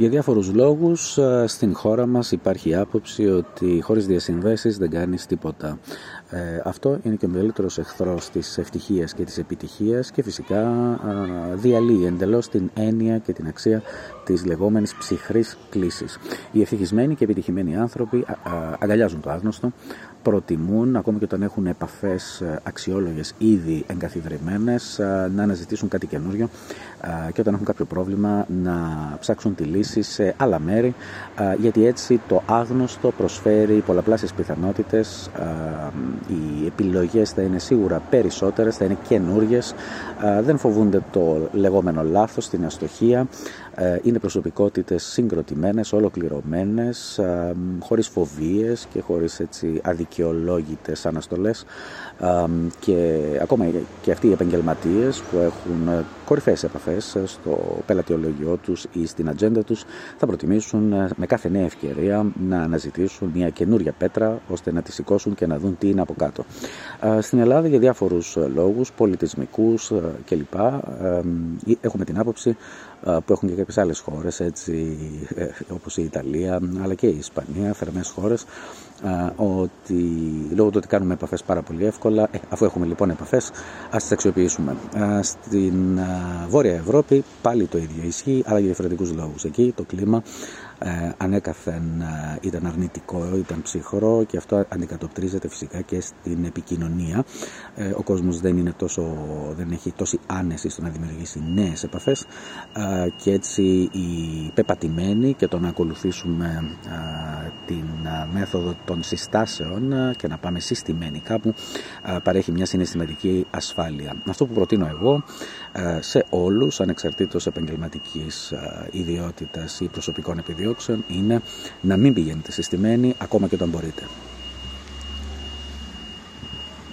Για διάφορους λόγους στην χώρα μας υπάρχει άποψη ότι χωρίς διασυνδέσεις δεν κάνεις τίποτα. Ε, αυτό είναι και ο μεγαλύτερος εχθρός της ευτυχίας και της επιτυχίας και φυσικά διαλύει εντελώς την έννοια και την αξία της λεγόμενης ψυχρής κλίσης. Οι ευτυχισμένοι και επιτυχημένοι άνθρωποι αγκαλιάζουν το άγνωστο, προτιμούν, ακόμη και όταν έχουν επαφές ε, αξιόλογες ήδη εγκαθιδρυμένες, ε, να αναζητήσουν κάτι καινούριο ε, και όταν έχουν κάποιο πρόβλημα να ψάξουν τη λύση σε άλλα μέρη, γιατί έτσι το άγνωστο προσφέρει πολλαπλάσεις πιθανότητες, οι επιλογές θα είναι σίγουρα περισσότερες, θα είναι καινούριες, δεν φοβούνται το λεγόμενο λάθος, την αστοχία, είναι προσωπικότητες συγκροτημένες, ολοκληρωμένες, χωρίς φοβίες και χωρίς έτσι αδικαιολόγητες αναστολές και ακόμα και αυτοί οι επαγγελματίες που έχουν ε, κορυφαίες επαφές ε, στο πελατειολογιό τους ή στην ατζέντα τους θα προτιμήσουν ε, με κάθε νέα ευκαιρία να αναζητήσουν μια καινούρια πέτρα ώστε να τη σηκώσουν και να δουν τι είναι από κάτω. Στην Ελλάδα για διάφορους λόγους, πολιτισμικούς κλπ. Έχουμε την άποψη που έχουν και κάποιες άλλες χώρες έτσι, όπως η Ιταλία αλλά και η Ισπανία, θερμές χώρες ότι λόγω του ότι κάνουμε επαφές πάρα πολύ εύκολα, ε, αφού έχουμε λοιπόν επαφές, ας τις αξιοποιήσουμε. Στην Βόρεια Ευρώπη πάλι το ίδιο ισχύει, αλλά για διαφορετικούς λόγους. Εκεί το κλίμα ε, ανέκαθεν ε, ήταν αρνητικό, ήταν ψυχρό και αυτό αντικατοπτρίζεται φυσικά και στην επικοινωνία. Ε, ο κόσμος δεν, είναι τόσο, δεν έχει τόση άνεση στο να δημιουργήσει νέες επαφές και έτσι οι πεπατημένοι και το να ακολουθήσουμε την μέθοδο των συστάσεων και να πάμε συστημένοι κάπου παρέχει μια συναισθηματική ασφάλεια. Αυτό που προτείνω εγώ σε όλους ανεξαρτήτως επαγγελματικής ιδιότητας ή προσωπικών επιδιώξεων είναι να μην πηγαίνετε συστημένοι ακόμα και όταν μπορείτε.